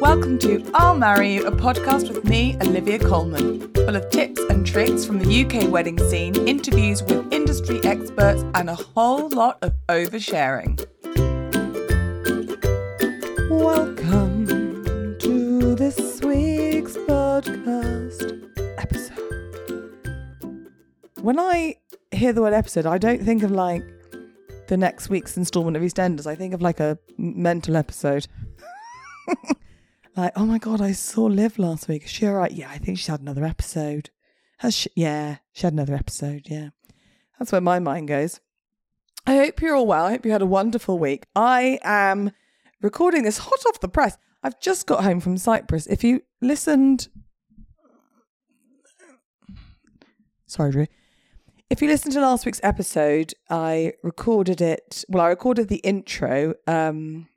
Welcome to I'll Marry You, a podcast with me, Olivia Coleman, full of tips and tricks from the UK wedding scene, interviews with industry experts, and a whole lot of oversharing. Welcome to this week's podcast episode. When I hear the word episode, I don't think of like the next week's installment of EastEnders. I think of like a mental episode. like, oh my god, I saw Liv last week. Is she alright? Yeah, I think she had another episode. Has she? Yeah, she had another episode. Yeah, that's where my mind goes. I hope you're all well. I hope you had a wonderful week. I am recording this hot off the press. I've just got home from Cyprus. If you listened, sorry, Drew. If you listened to last week's episode, I recorded it. Well, I recorded the intro um,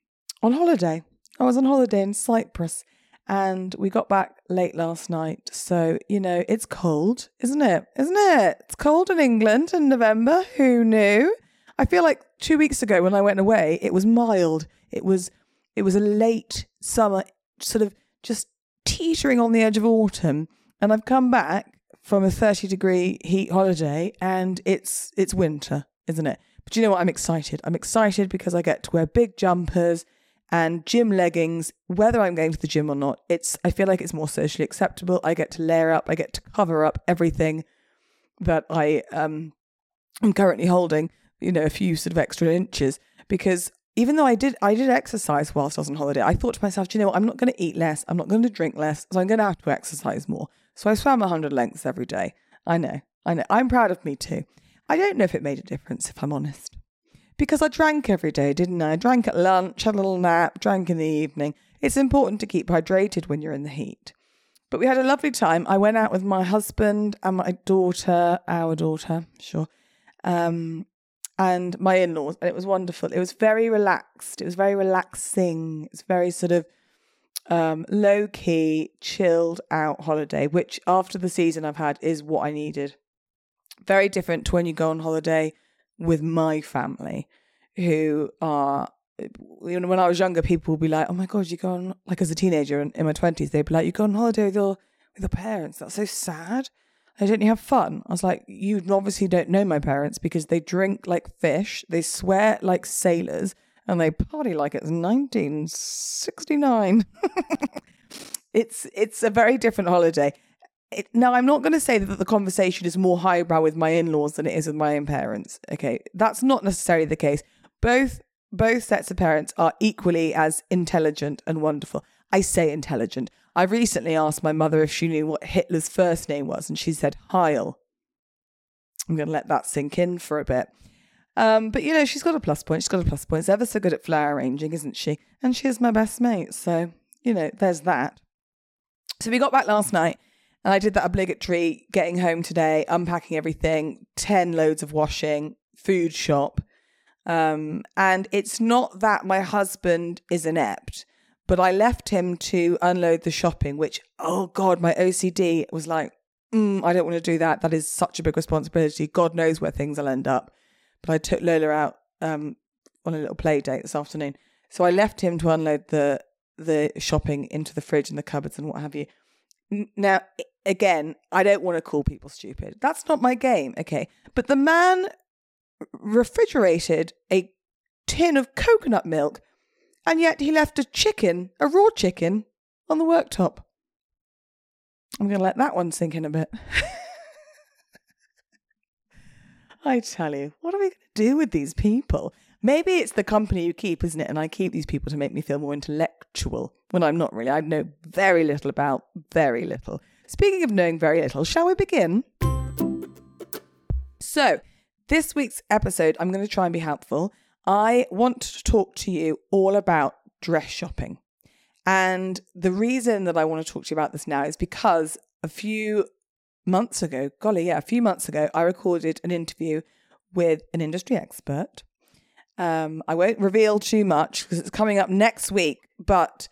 on holiday. I was on holiday in Cyprus and we got back late last night. So, you know, it's cold, isn't it? Isn't it? It's cold in England in November. Who knew? I feel like two weeks ago when I went away, it was mild. It was it was a late summer, sort of just teetering on the edge of autumn. And I've come back from a 30 degree heat holiday and it's it's winter, isn't it? But you know what? I'm excited. I'm excited because I get to wear big jumpers and gym leggings, whether I'm going to the gym or not. It's I feel like it's more socially acceptable. I get to layer up, I get to cover up everything that I um am currently holding, you know, a few sort of extra inches because even though I did I did exercise whilst I was on holiday, I thought to myself, you know what, I'm not going to eat less, I'm not going to drink less, so I'm going to have to exercise more. So I swam 100 lengths every day. I know, I know. I'm proud of me too. I don't know if it made a difference, if I'm honest because I drank every day, didn't I? I drank at lunch, had a little nap, drank in the evening. It's important to keep hydrated when you're in the heat. But we had a lovely time. I went out with my husband and my daughter, our daughter, sure, um, and my in laws, and it was wonderful. It was very relaxed. It was very relaxing. It's very sort of um, low key, chilled out holiday, which after the season I've had is what I needed. Very different to when you go on holiday with my family who are you know when I was younger people would be like oh my god you go on like as a teenager in, in my 20s they'd be like you go on holiday with your with your parents. That's so sad. I don't you have fun? I was like you obviously don't know my parents because they drink like fish they swear like sailors and they party like it's 1969 it's it's a very different holiday it, now, I'm not going to say that the conversation is more highbrow with my in-laws than it is with my own parents. Okay, that's not necessarily the case. Both both sets of parents are equally as intelligent and wonderful. I say intelligent. I recently asked my mother if she knew what Hitler's first name was, and she said Heil. I'm going to let that sink in for a bit. Um, but you know, she's got a plus point. She's got a plus point. She's ever so good at flower arranging, isn't she? And she is my best mate. So, you know, there's that. So we got back last night and I did that obligatory getting home today, unpacking everything, 10 loads of washing, food shop. Um, and it's not that my husband is inept, but I left him to unload the shopping, which, oh God, my OCD was like, mm, I don't want to do that. That is such a big responsibility. God knows where things will end up. But I took Lola out um, on a little play date this afternoon. So I left him to unload the the shopping into the fridge and the cupboards and what have you. Now, again, I don't want to call people stupid. That's not my game, okay? But the man refrigerated a tin of coconut milk and yet he left a chicken, a raw chicken, on the worktop. I'm going to let that one sink in a bit. I tell you, what are we going to do with these people? Maybe it's the company you keep, isn't it? And I keep these people to make me feel more intellectual when I'm not really. I know very little about very little. Speaking of knowing very little, shall we begin? So, this week's episode, I'm going to try and be helpful. I want to talk to you all about dress shopping. And the reason that I want to talk to you about this now is because a few months ago, golly, yeah, a few months ago, I recorded an interview with an industry expert. Um, I won't reveal too much because it's coming up next week, but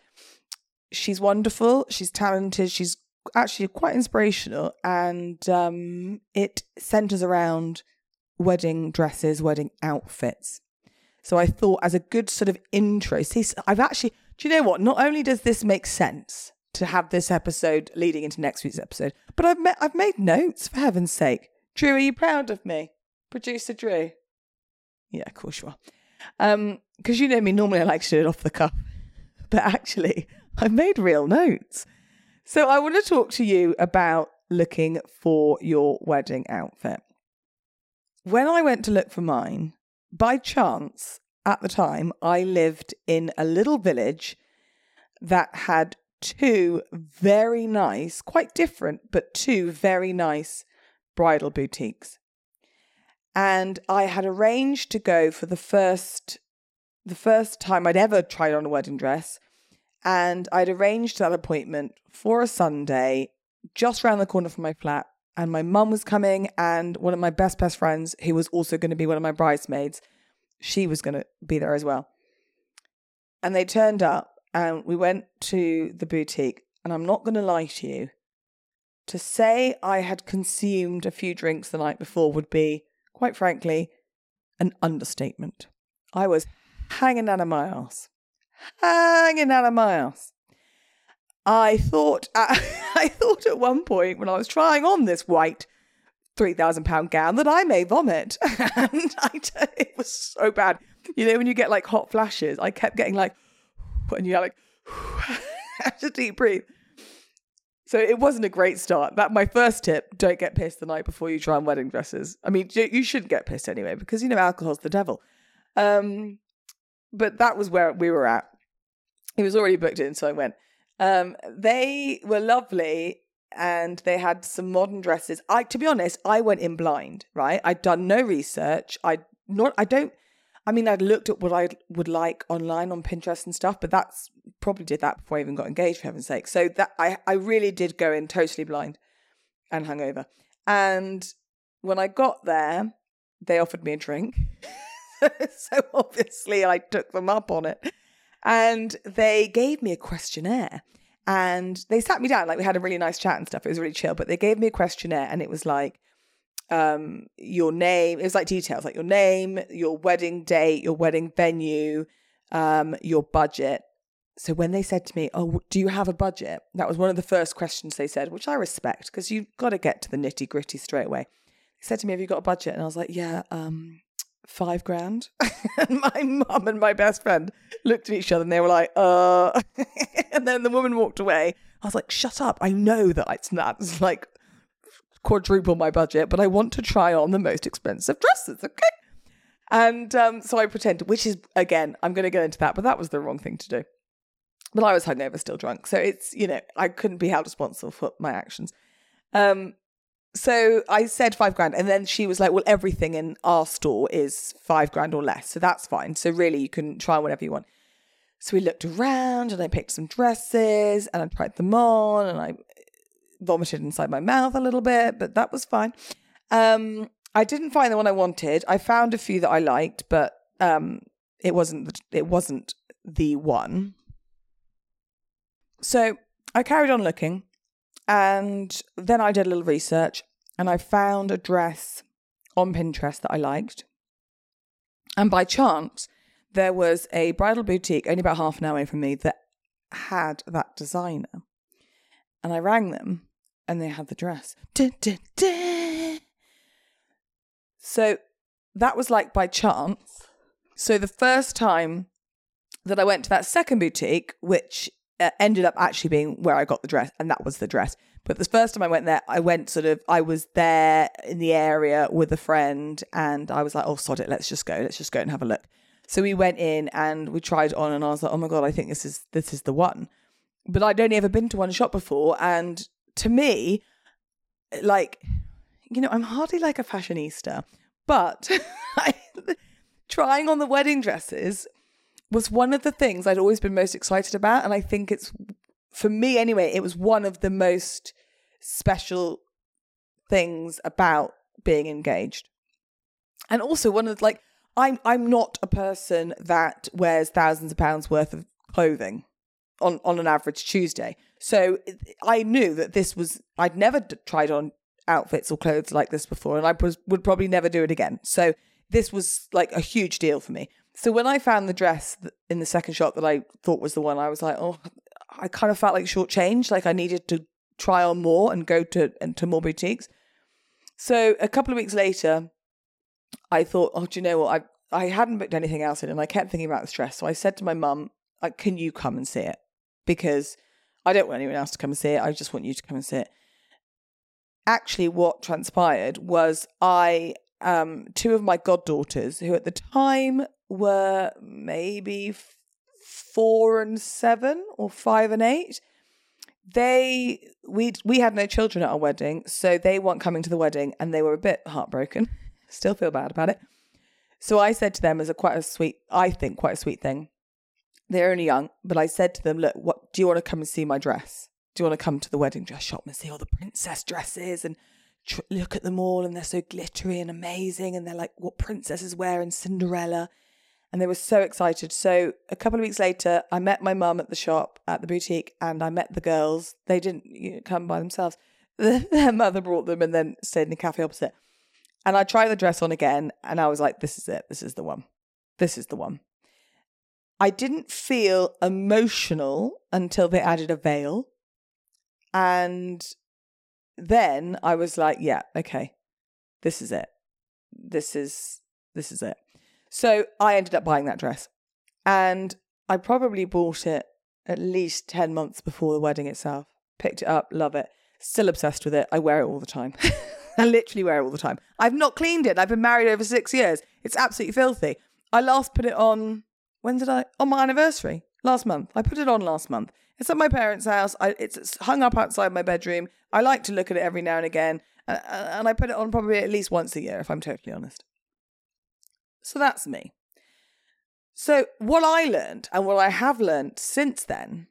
she's wonderful. She's talented. She's actually quite inspirational, and um, it centers around wedding dresses, wedding outfits. So I thought, as a good sort of intro, see, I've actually Do you know what? Not only does this make sense to have this episode leading into next week's episode, but I've I've made notes for heaven's sake. Drew, are you proud of me, producer Drew? Yeah, of course you are. Um, because you know me, normally I like to do it off the cuff, but actually I've made real notes. So I want to talk to you about looking for your wedding outfit. When I went to look for mine, by chance, at the time, I lived in a little village that had two very nice, quite different, but two very nice bridal boutiques. And I had arranged to go for the first the first time I'd ever tried on a wedding dress. And I'd arranged that appointment for a Sunday just round the corner from my flat. And my mum was coming, and one of my best, best friends, who was also going to be one of my bridesmaids, she was going to be there as well. And they turned up, and we went to the boutique. And I'm not going to lie to you, to say I had consumed a few drinks the night before would be, quite frankly, an understatement. I was hanging out of my ass. Hanging out of my ass. I thought, I thought at one point when I was trying on this white three thousand pound gown that I may vomit, and I it was so bad. You know when you get like hot flashes, I kept getting like, and you're like, to deep breathe. So it wasn't a great start. That my first tip: don't get pissed the night before you try on wedding dresses. I mean, you, you shouldn't get pissed anyway because you know alcohol's the devil. Um, but that was where we were at. It was already booked in, so I went. Um, they were lovely and they had some modern dresses. I to be honest, I went in blind, right? I'd done no research. I not I don't I mean I'd looked at what I would like online on Pinterest and stuff, but that's probably did that before I even got engaged for heaven's sake. So that I I really did go in totally blind and hungover. And when I got there, they offered me a drink. so obviously I took them up on it. And they gave me a questionnaire and they sat me down. Like we had a really nice chat and stuff. It was really chill, but they gave me a questionnaire and it was like, um, your name, it was like details like your name, your wedding date, your wedding venue, um, your budget. So when they said to me, Oh, do you have a budget? That was one of the first questions they said, which I respect because you've got to get to the nitty gritty straight away. They said to me, Have you got a budget? And I was like, Yeah, um, five grand. and my mum and my best friend looked at each other and they were like, uh. and then the woman walked away. I was like, shut up. I know that it's not it's like quadruple my budget, but I want to try on the most expensive dresses, okay? And um, so I pretended, which is, again, I'm going to get into that, but that was the wrong thing to do. But I was hungover, still drunk. So it's, you know, I couldn't be held responsible for my actions. Um, so I said five grand, and then she was like, "Well, everything in our store is five grand or less, so that's fine. So really, you can try whatever you want." So we looked around, and I picked some dresses, and I tried them on, and I vomited inside my mouth a little bit, but that was fine. Um, I didn't find the one I wanted. I found a few that I liked, but um, it wasn't the, it wasn't the one. So I carried on looking, and then I did a little research and I found a dress on Pinterest that I liked. And by chance, there was a bridal boutique only about half an hour away from me that had that designer. And I rang them and they had the dress. Dun, dun, dun. So that was like by chance. So the first time that I went to that second boutique, which uh, ended up actually being where I got the dress, and that was the dress. But the first time I went there, I went sort of, I was there in the area with a friend, and I was like, oh, sod it, let's just go, let's just go and have a look. So we went in and we tried on, and I was like, oh my god, I think this is this is the one. But I'd only ever been to one shop before, and to me, like, you know, I'm hardly like a fashionista, but trying on the wedding dresses was one of the things I'd always been most excited about. And I think it's, for me anyway, it was one of the most special things about being engaged. And also one of the, like, I'm I'm not a person that wears thousands of pounds worth of clothing on on an average Tuesday. So I knew that this was I'd never d- tried on outfits or clothes like this before, and I was, would probably never do it again. So this was like a huge deal for me. So when I found the dress in the second shop that I thought was the one, I was like, oh, I kind of felt like shortchanged, like I needed to try on more and go to and to more boutiques. So a couple of weeks later, I thought, oh, do you know what? I I hadn't booked anything else in, and I kept thinking about this dress. So I said to my mum, like, "Can you come and see it?" Because I don't want anyone else to come and see it. I just want you to come and see it. Actually, what transpired was I, um, two of my goddaughters, who at the time were maybe four and seven or five and eight, they we we had no children at our wedding, so they weren't coming to the wedding, and they were a bit heartbroken. Still feel bad about it. So I said to them as a quite a sweet, I think quite a sweet thing. They're only young, but I said to them, "Look, what do you want to come and see my dress? Do you want to come to the wedding dress shop and see all the princess dresses and tr- look at them all? And they're so glittery and amazing, and they're like what princesses wear in Cinderella." And they were so excited. So a couple of weeks later, I met my mum at the shop at the boutique, and I met the girls. They didn't you know, come by themselves. Their mother brought them, and then stayed in the cafe opposite. And I tried the dress on again, and I was like, "This is it. This is the one. This is the one." I didn't feel emotional until they added a veil, and then I was like, "Yeah, okay, this is it. This is this is it." So I ended up buying that dress. And I probably bought it at least 10 months before the wedding itself. Picked it up, love it. Still obsessed with it. I wear it all the time. I literally wear it all the time. I've not cleaned it. I've been married over six years. It's absolutely filthy. I last put it on, when did I? On my anniversary, last month. I put it on last month. It's at my parents' house. I, it's hung up outside my bedroom. I like to look at it every now and again. And, and I put it on probably at least once a year, if I'm totally honest. So that's me. So, what I learned and what I have learned since then,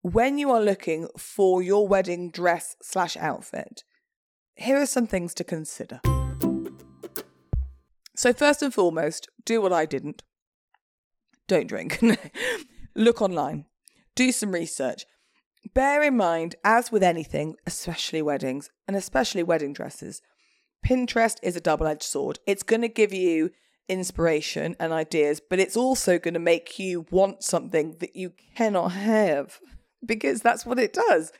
when you are looking for your wedding dress slash outfit, here are some things to consider. So, first and foremost, do what I didn't. Don't drink. Look online. Do some research. Bear in mind, as with anything, especially weddings and especially wedding dresses, Pinterest is a double edged sword. It's going to give you inspiration and ideas, but it's also going to make you want something that you cannot have because that's what it does.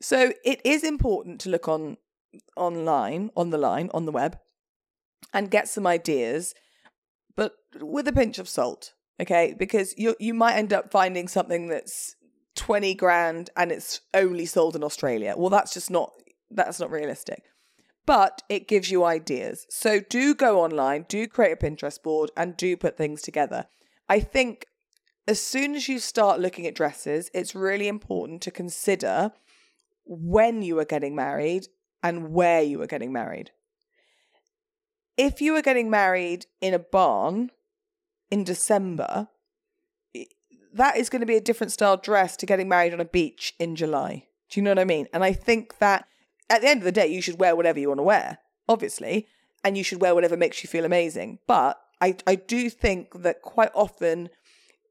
So it is important to look on online, on the line, on the web and get some ideas, but with a pinch of salt, okay? Because you you might end up finding something that's 20 grand and it's only sold in Australia. Well, that's just not that's not realistic but it gives you ideas. So do go online, do create a Pinterest board, and do put things together. I think as soon as you start looking at dresses, it's really important to consider when you are getting married and where you are getting married. If you are getting married in a barn in December, that is going to be a different style dress to getting married on a beach in July. Do you know what I mean? And I think that at the end of the day, you should wear whatever you want to wear, obviously, and you should wear whatever makes you feel amazing. But I, I do think that quite often,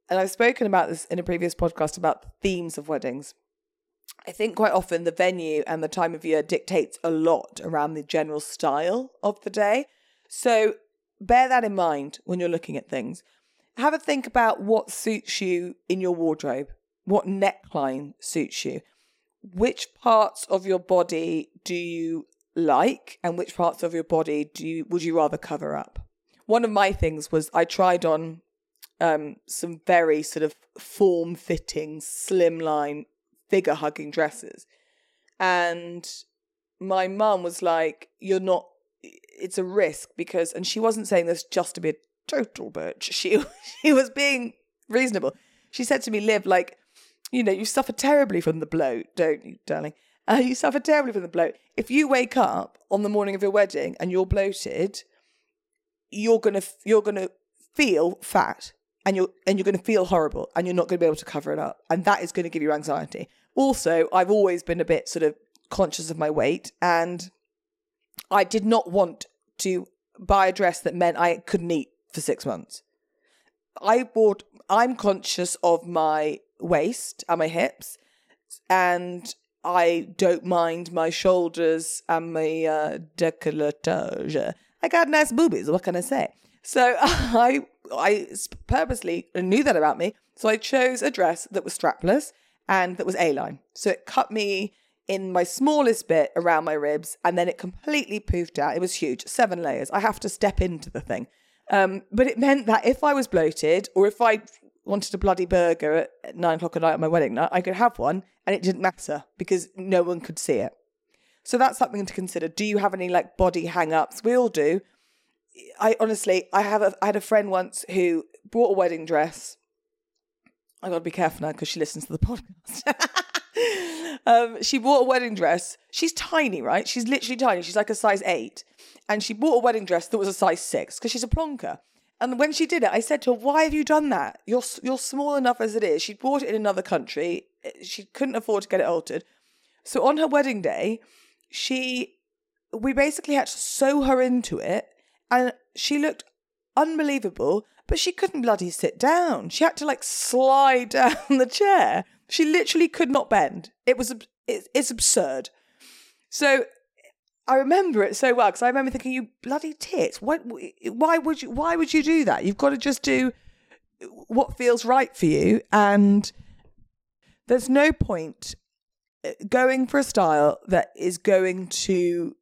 and I've spoken about this in a previous podcast about the themes of weddings. I think quite often the venue and the time of year dictates a lot around the general style of the day. So bear that in mind when you're looking at things. Have a think about what suits you in your wardrobe, what neckline suits you which parts of your body do you like and which parts of your body do you would you rather cover up? One of my things was i tried on um, some very sort of form fitting slimline figure hugging dresses. And my mum was like you're not it's a risk because and she wasn't saying this just to be a total bitch. She she was being reasonable. She said to me liv like you know, you suffer terribly from the bloat, don't you, darling? Uh, you suffer terribly from the bloat. If you wake up on the morning of your wedding and you're bloated, you're gonna you're gonna feel fat and you're and you're gonna feel horrible and you're not gonna be able to cover it up, and that is to give you anxiety. Also, I've always been a bit sort of conscious of my weight, and I did not want to buy a dress that meant I couldn't eat for six months. I bought. I'm conscious of my waist and my hips, and I don't mind my shoulders and my uh, décolletage. I got nice boobies. What can I say? So I I purposely knew that about me. So I chose a dress that was strapless and that was A line. So it cut me in my smallest bit around my ribs and then it completely poofed out. It was huge, seven layers. I have to step into the thing. Um, but it meant that if I was bloated or if I wanted a bloody burger at nine o'clock at night on my wedding night, I could have one and it didn't matter because no one could see it. So that's something to consider. Do you have any like body hang ups? We all do. I honestly, I have a, I had a friend once who bought a wedding dress. I've got to be careful now because she listens to the podcast. um, she bought a wedding dress. She's tiny, right? She's literally tiny. She's like a size eight, and she bought a wedding dress that was a size six because she's a plonker. And when she did it, I said to her, "Why have you done that? You're you're small enough as it is." She bought it in another country. Eh, she couldn't afford to get it altered. So on her wedding day, she we basically had to sew her into it, and she looked unbelievable. But she couldn't bloody sit down. She had to like slide down the chair. She literally could not bend. It was it's, it's absurd. So I remember it so well because I remember thinking, "You bloody tits! Why, why would you? Why would you do that? You've got to just do what feels right for you." And there's no point uh, going for a style that is going to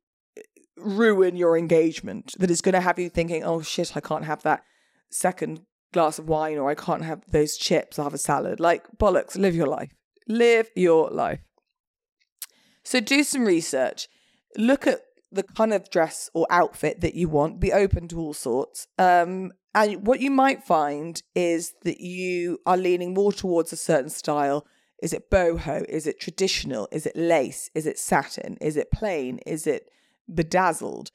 ruin your engagement. That is going to have you thinking, "Oh shit, I can't have that second glass of wine, or I can't have those chips. I'll have a salad." Like bollocks. Live your life. Live your life. So do some research look at the kind of dress or outfit that you want, be open to all sorts. Um, and what you might find is that you are leaning more towards a certain style. Is it boho? Is it traditional? Is it lace? Is it satin? Is it plain? Is it bedazzled?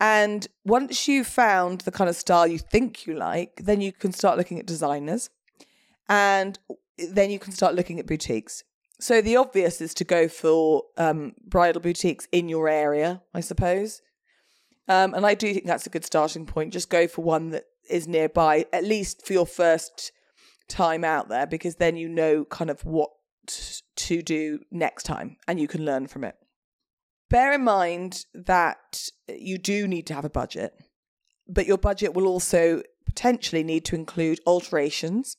And once you've found the kind of style you think you like, then you can start looking at designers and then you can start looking at boutiques. So the obvious is to go for um, bridal boutiques in your area, I suppose. Um, and I do think that's a good starting point. Just go for one that is nearby, at least for your first time out there, because then you know kind of what to do next time and you can learn from it. Bear in mind that you do need to have a budget, but your budget will also potentially need to include alterations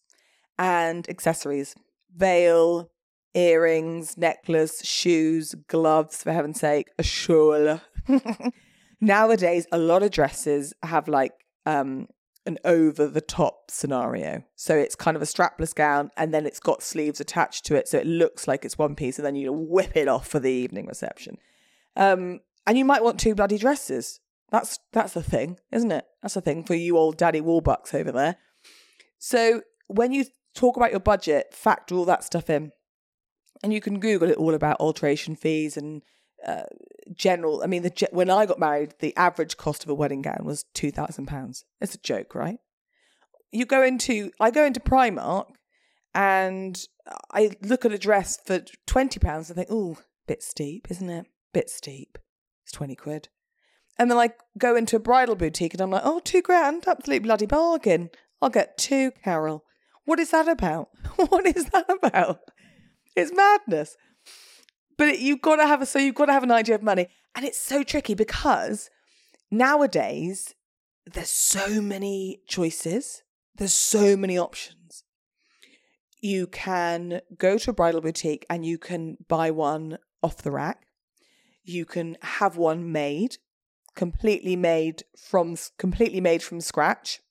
and accessories, veil, earrings, necklace, shoes, gloves, for heaven's sake, a shawl. Nowadays, a lot of dresses have like um, an over the top scenario. So it's kind of a strapless gown and then it's got sleeves attached to it. So it looks like it's one piece and then you whip it off for the evening reception. Um, and you might want two bloody dresses. That's that's a thing, isn't it? That's a thing for you old daddy warbucks over there. So when you talk about your budget, factor all that stuff in and you can Google it all about alteration fees and uh, general. I mean, the when I got married, the average cost of a wedding gown was two thousand pounds. It's a joke, right? You go into I go into Primark and I look at a dress for twenty pounds and think, oh, bit steep, isn't it? Bit steep. It's twenty quid. And then I go into a bridal boutique and I'm like, oh, two grand, absolute bloody bargain. I'll get two, Carol. What is that about? What is that about? It's madness. But it, you've got to have a so you've got to have an idea of money, and it's so tricky because nowadays there's so many choices. There's so many options. You can go to a bridal boutique and you can buy one off the rack. You can have one made, completely made from completely made from scratch.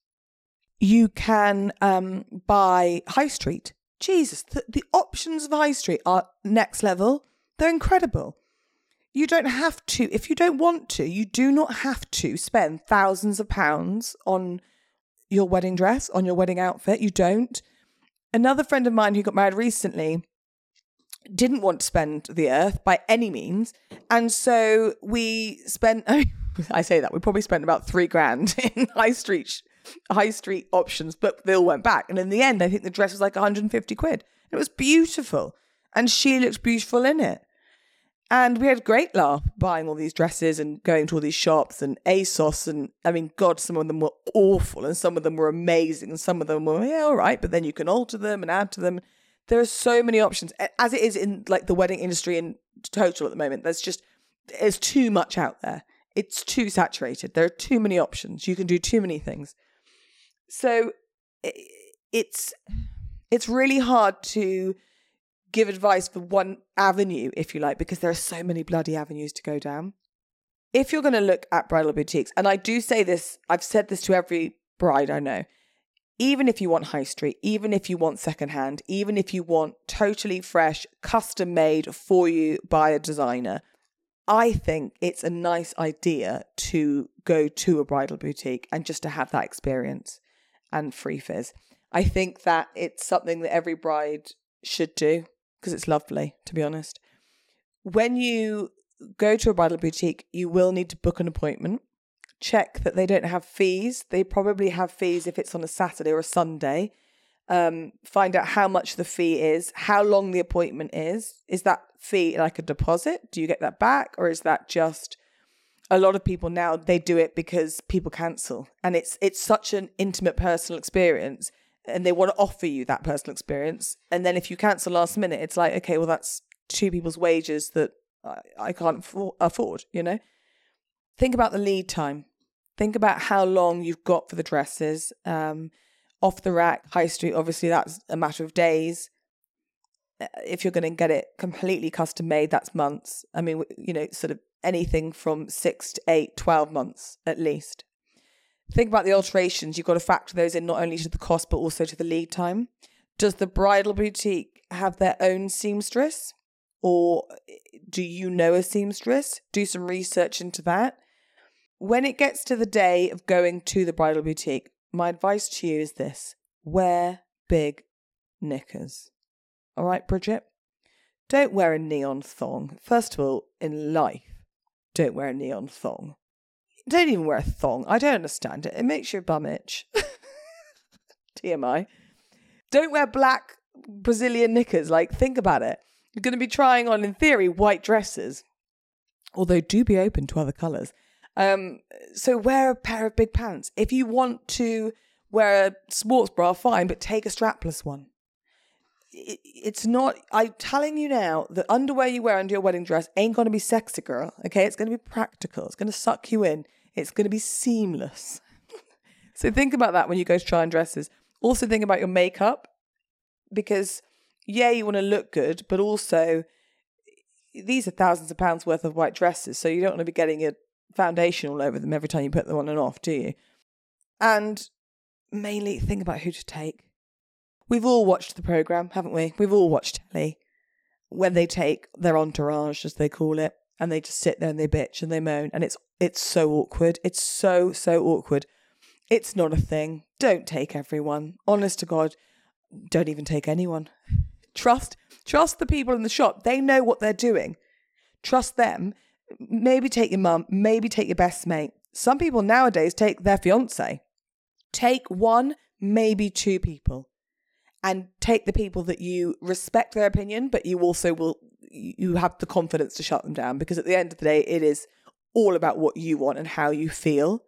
You can um, buy high street Jesus, the, the options of High Street are next level. They're incredible. You don't have to, if you don't want to, you do not have to spend thousands of pounds on your wedding dress, on your wedding outfit. You don't. Another friend of mine who got married recently didn't want to spend the earth by any means. And so we spent, I say that, we probably spent about three grand in high street high street options, but they all went back. And in the end, I think the dress was like 150 quid. It was beautiful. And she looked beautiful in it. And we had great laugh buying all these dresses and going to all these shops and ASOS. And I mean, God, some of them were awful and some of them were amazing and some of them were, yeah, all right, but then you can alter them and add to them. There are so many options, as it is in like the wedding industry in total at the moment. There's just, there's too much out there. It's too saturated. There are too many options. You can do too many things. So it's it's really hard to give advice for one avenue, if you like, because there are so many bloody avenues to go down. If you're going to look at bridal boutiques, and I do say this, I've said this to every bride I know, even if you want high street, even if you want secondhand, even if you want totally fresh, custom made for you by a designer, I think it's a nice idea to go to a bridal boutique and just to have that experience and free fizz. I think that it's something that every bride should do because it's lovely, to be honest. When you go to a bridal boutique, you will need to book an appointment. Check that they don't have fees. They probably have fees if it's on a Saturday or a Sunday. Um, find out how much the fee is, how long the appointment is. Is that fee like a deposit? Do you get that back? Or is that just a lot of people now they do it because people cancel and it's it's such an intimate personal experience and they want to offer you that personal experience. And then if you cancel last minute, it's like, okay, well, that's two people's wages that I, I can't afford, you know? Think about the lead time. Think about how long you've got for the dresses. Um, off the rack, high street, obviously, that's a matter of days. Uh, if you're going to get it completely custom made, that's months. I mean, you know, sort of anything from six to eight, 12 months at least think about the alterations, you've got to factor those in not only to the cost but also to the lead time. Does the bridal boutique have their own seamstress? Or eh, do you know a seamstress? Do some research into that. When it gets to the day of going to the bridal boutique, my advice to you is this wear big knickers. All right, Bridget? Don't wear a neon thong. First of all, in life, don't wear a neon thong. Don't even wear a thong. I don't understand it. It makes your bum itch. TMI. Don't wear black Brazilian knickers. Like, think about it. You're going to be trying on, in theory, white dresses, although do be open to other colours. Um, so wear a pair of big pants. If you want to wear a sports bra, fine, but take a strapless one. It, it's not. I'm telling you now, the underwear you wear under your wedding dress ain't going to be sexy, girl. Okay, it's going to be practical. It's going to suck you in. It's going to be seamless. so think about that when you go to try on dresses. Also think about your makeup because yeah, you want to look good, but also these are thousands of pounds worth of white dresses, so you don't want to be getting a foundation all over them every time you put them on and off, do you? And mainly think about who to take. We've all watched the program, haven't we? We've all watched telly when they take their entourage, as they call it, and they just sit there and they bitch and they moan, and it's it's so awkward. It's so, so awkward. It's not a thing. Don't take everyone. Honest to God, don't even take anyone. Trust trust the people in the shop. They know what they're doing. Trust them. Maybe take your mum, maybe take your best mate. Some people nowadays take their fiance. Take one, maybe two people. And take the people that you respect their opinion, but you also will you have the confidence to shut them down because at the end of the day it is all about what you want and how you feel.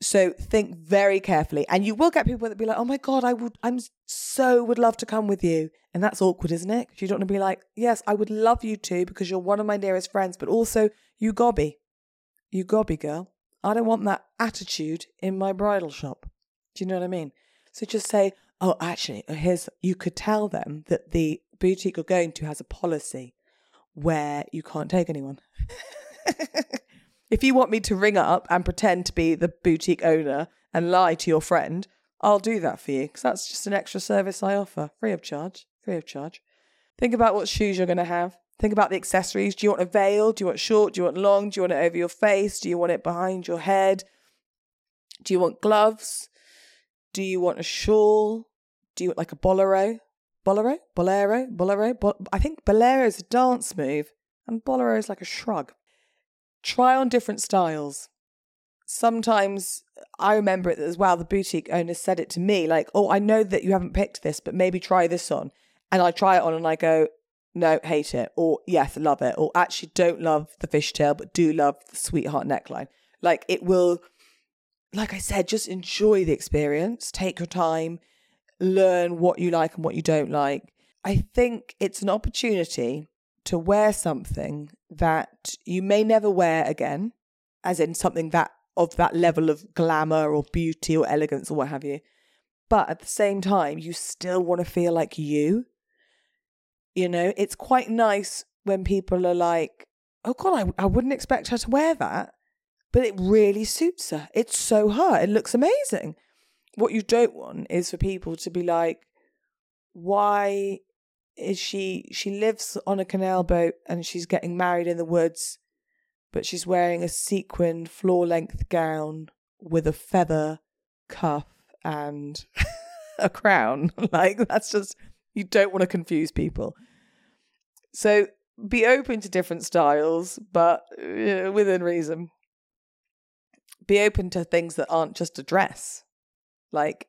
So think very carefully, and you will get people that be like, "Oh my god, I would, I'm so would love to come with you," and that's awkward, isn't it? You don't want to be like, "Yes, I would love you to because you're one of my dearest friends," but also you gobby, you gobby girl. I don't want that attitude in my bridal shop. Do you know what I mean? So just say, "Oh, actually, uh, here's." You could tell them that the boutique you're going to has a policy where you can't take anyone. if you want me to ring up and pretend to be the boutique owner and lie to your friend, I'll do that for you because that's just an extra service I offer, free of charge. Free of charge. Think about what shoes you're going to have. Think about the accessories. Do you want a veil? Do you want short? Do you want long? Do you want it over your face? Do you want it behind your head? Do you want gloves? Do you want a shawl? Do you like a bolero? Bolero? Bolero? Bolero? Bo- I think bolero is a dance move and bolero is like a shrug try on different styles. Sometimes I remember it as well. The boutique owner said it to me, like, "Oh, I know that you haven't picked this, but maybe try this on." And I try it on, and I go, "No, hate it," or "Yes, love it," or "Actually, don't love the fishtail, but do love the sweetheart neckline." Like it will, like I said, just enjoy the experience. Take your time, learn what you like and what you don't like. I think it's an opportunity to wear something that you may never wear again, as in something that of that level of glamour or beauty or elegance or what have you. but at the same time, you still want to feel like you. You know, it's quite nice when people are like, oh God, I, I wouldn't expect her to wear that. But it really suits her. It's so her. It looks amazing. What you don't want is for people to be like, why is she she lives on a canal boat and she's getting married in the woods but she's wearing a sequined floor length gown with a feather cuff and a crown? Like that's just you don't want to confuse people. So be open to different styles but uh, within reason. Be open to things that aren't just a dress like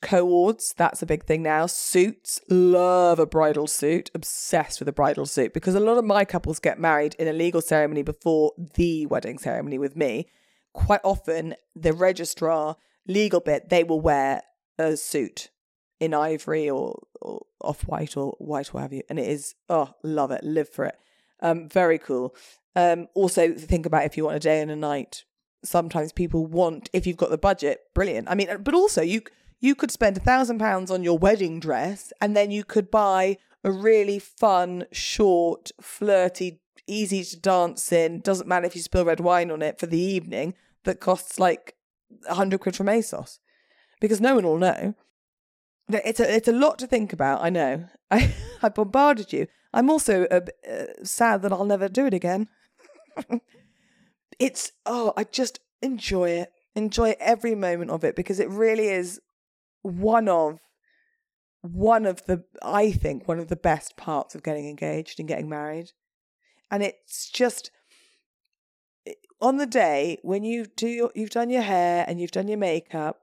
co-ords that's a big thing now. Suits love a bridal suit obsessed with a bridal suit because a lot of my couples get married in a legal ceremony before the wedding ceremony with me. Quite often the registrar legal bit they will wear a suit in ivory or, or off white or white what have you and it is oh love it live for it. Um very cool. Um also think about if you want a day and a night sometimes people want if you've got the budget brilliant i mean but also you you could spend a thousand pounds on your wedding dress and then you could buy a really fun, short, flirty, easy to dance in, doesn't matter if you spill red wine on it for the evening, that costs like a hundred quid from ASOS. Because no one will know. It's a, it's a lot to think about, I know. I, I bombarded you. I'm also uh, uh, sad that I'll never do it again. it's, oh, I just enjoy it. Enjoy every moment of it because it really is one of one of the I think one of the best parts of getting engaged and getting married. And it's just on the day when you do your, you've done your hair and you've done your makeup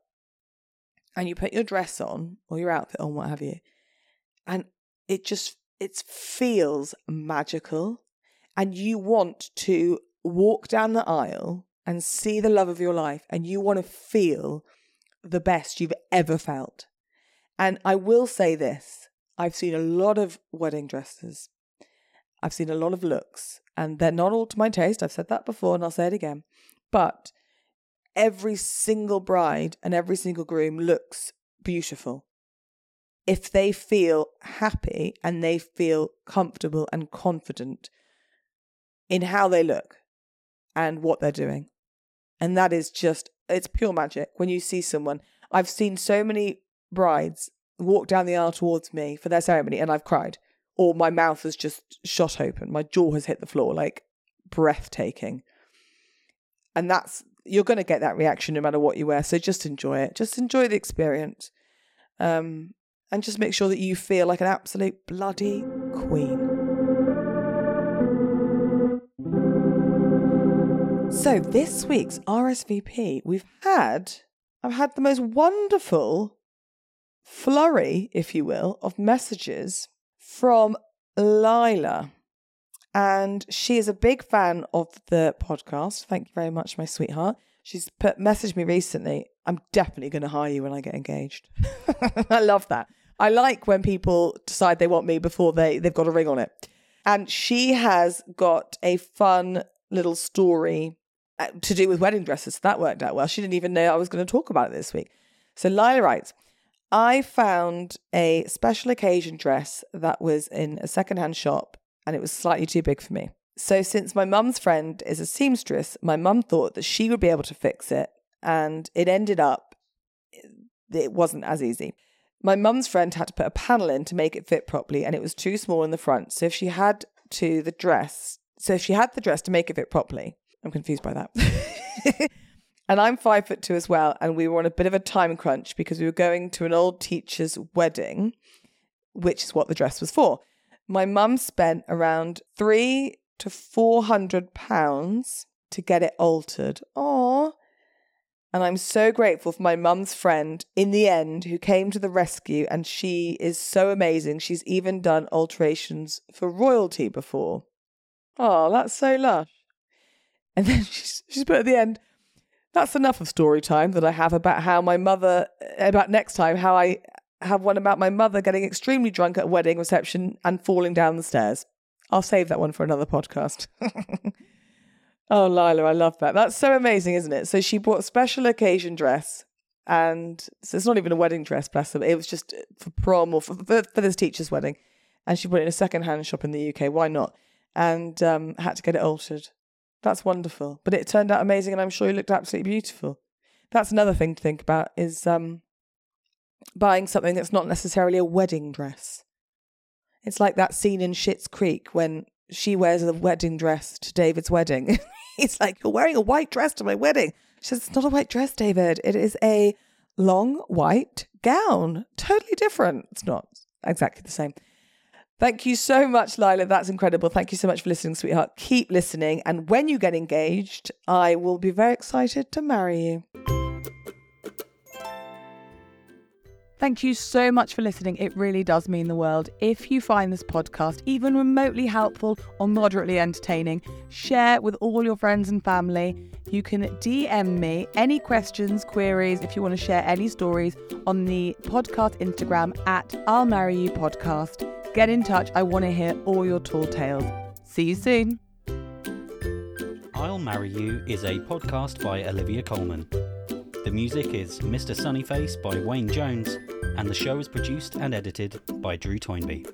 and you put your dress on or your outfit on what have you and it just it feels magical and you want to walk down the aisle and see the love of your life and you want to feel the best you've ever felt. And I will say this I've seen a lot of wedding dresses, I've seen a lot of looks, and they're not all to my taste. I've said that before and I'll say it again. But every single bride and every single groom looks beautiful. If they feel happy and they feel comfortable and confident in how they look and what they're doing. And that is just it's pure magic when you see someone. I've seen so many brides walk down the aisle towards me for their ceremony and I've cried. Or my mouth has just shot open. My jaw has hit the floor, like breathtaking. And that's, you're going to get that reaction no matter what you wear. So just enjoy it. Just enjoy the experience. Um, and just make sure that you feel like an absolute bloody queen. So, this week's RSVP, we've had, I've had the most wonderful flurry, if you will, of messages from Lila. And she is a big fan of the podcast. Thank you very much, my sweetheart. She's put, messaged me recently. I'm definitely going to hire you when I get engaged. I love that. I like when people decide they want me before they, they've got a ring on it. And she has got a fun little story Uh, to do with wedding dresses. So that worked out well. She didn't even know I was going to talk about it this week. So Lila writes, I found a special occasion dress that was in a secondhand shop and it was slightly too big for me. So, since my mum's friend is a seamstress, my mum thought that she would be able to fix it. And it ended up, it wasn't as easy. My mum's friend had to put a panel in to make it fit properly, and it was too small in the front. So, if she had to the dress so if she had the dress to make it fit properly, I'm confused by that. and I'm five foot two as well. And we were on a bit of a time crunch because we were going to an old teacher's wedding, which is what the dress was for. My mum spent around three to four hundred pounds to get it altered. Oh, and I'm so grateful for my mum's friend in the end who came to the rescue. And she is so amazing. She's even done alterations for royalty before. Oh, that's so lush. And then she's, put at the end, that's enough of story time that I have about how my mother, about next time, how I have one about my mother getting extremely drunk at a wedding reception and falling down the stairs. I'll save that one for another podcast. oh, Lila, I love that. That's so amazing, isn't it? So she bought a special occasion dress and so it's not even a wedding dress, bless them. It was just for prom or for, for, for this teacher's wedding, and she bought it in a second-hand shop in the UK. Why not? And um, had to get it altered. That's wonderful, but it turned out amazing, and I'm sure you looked absolutely beautiful. That's another thing to think about is um, buying something that's not necessarily a wedding dress. It's like that scene in Schitt's Creek when she wears a wedding dress to David's wedding. He's like, You're wearing a white dress to my wedding. She says, It's not a white dress, David. It is a long white gown. Totally different. It's not exactly the same. Thank you so much, Lila. That's incredible. Thank you so much for listening, sweetheart. Keep listening. And when you get engaged, I will be very excited to marry you. Thank you so much for listening. It really does mean the world. If you find this podcast even remotely helpful or moderately entertaining, share with all your friends and family. You can DM me any questions, queries, if you want to share any stories on the podcast Instagram at I'll Marry You Podcast. Get in touch. I want to hear all your tall tales. See you soon. I'll Marry You is a podcast by Olivia Coleman. The music is Mr. Sunnyface by Wayne Jones, and the show is produced and edited by Drew Toynbee.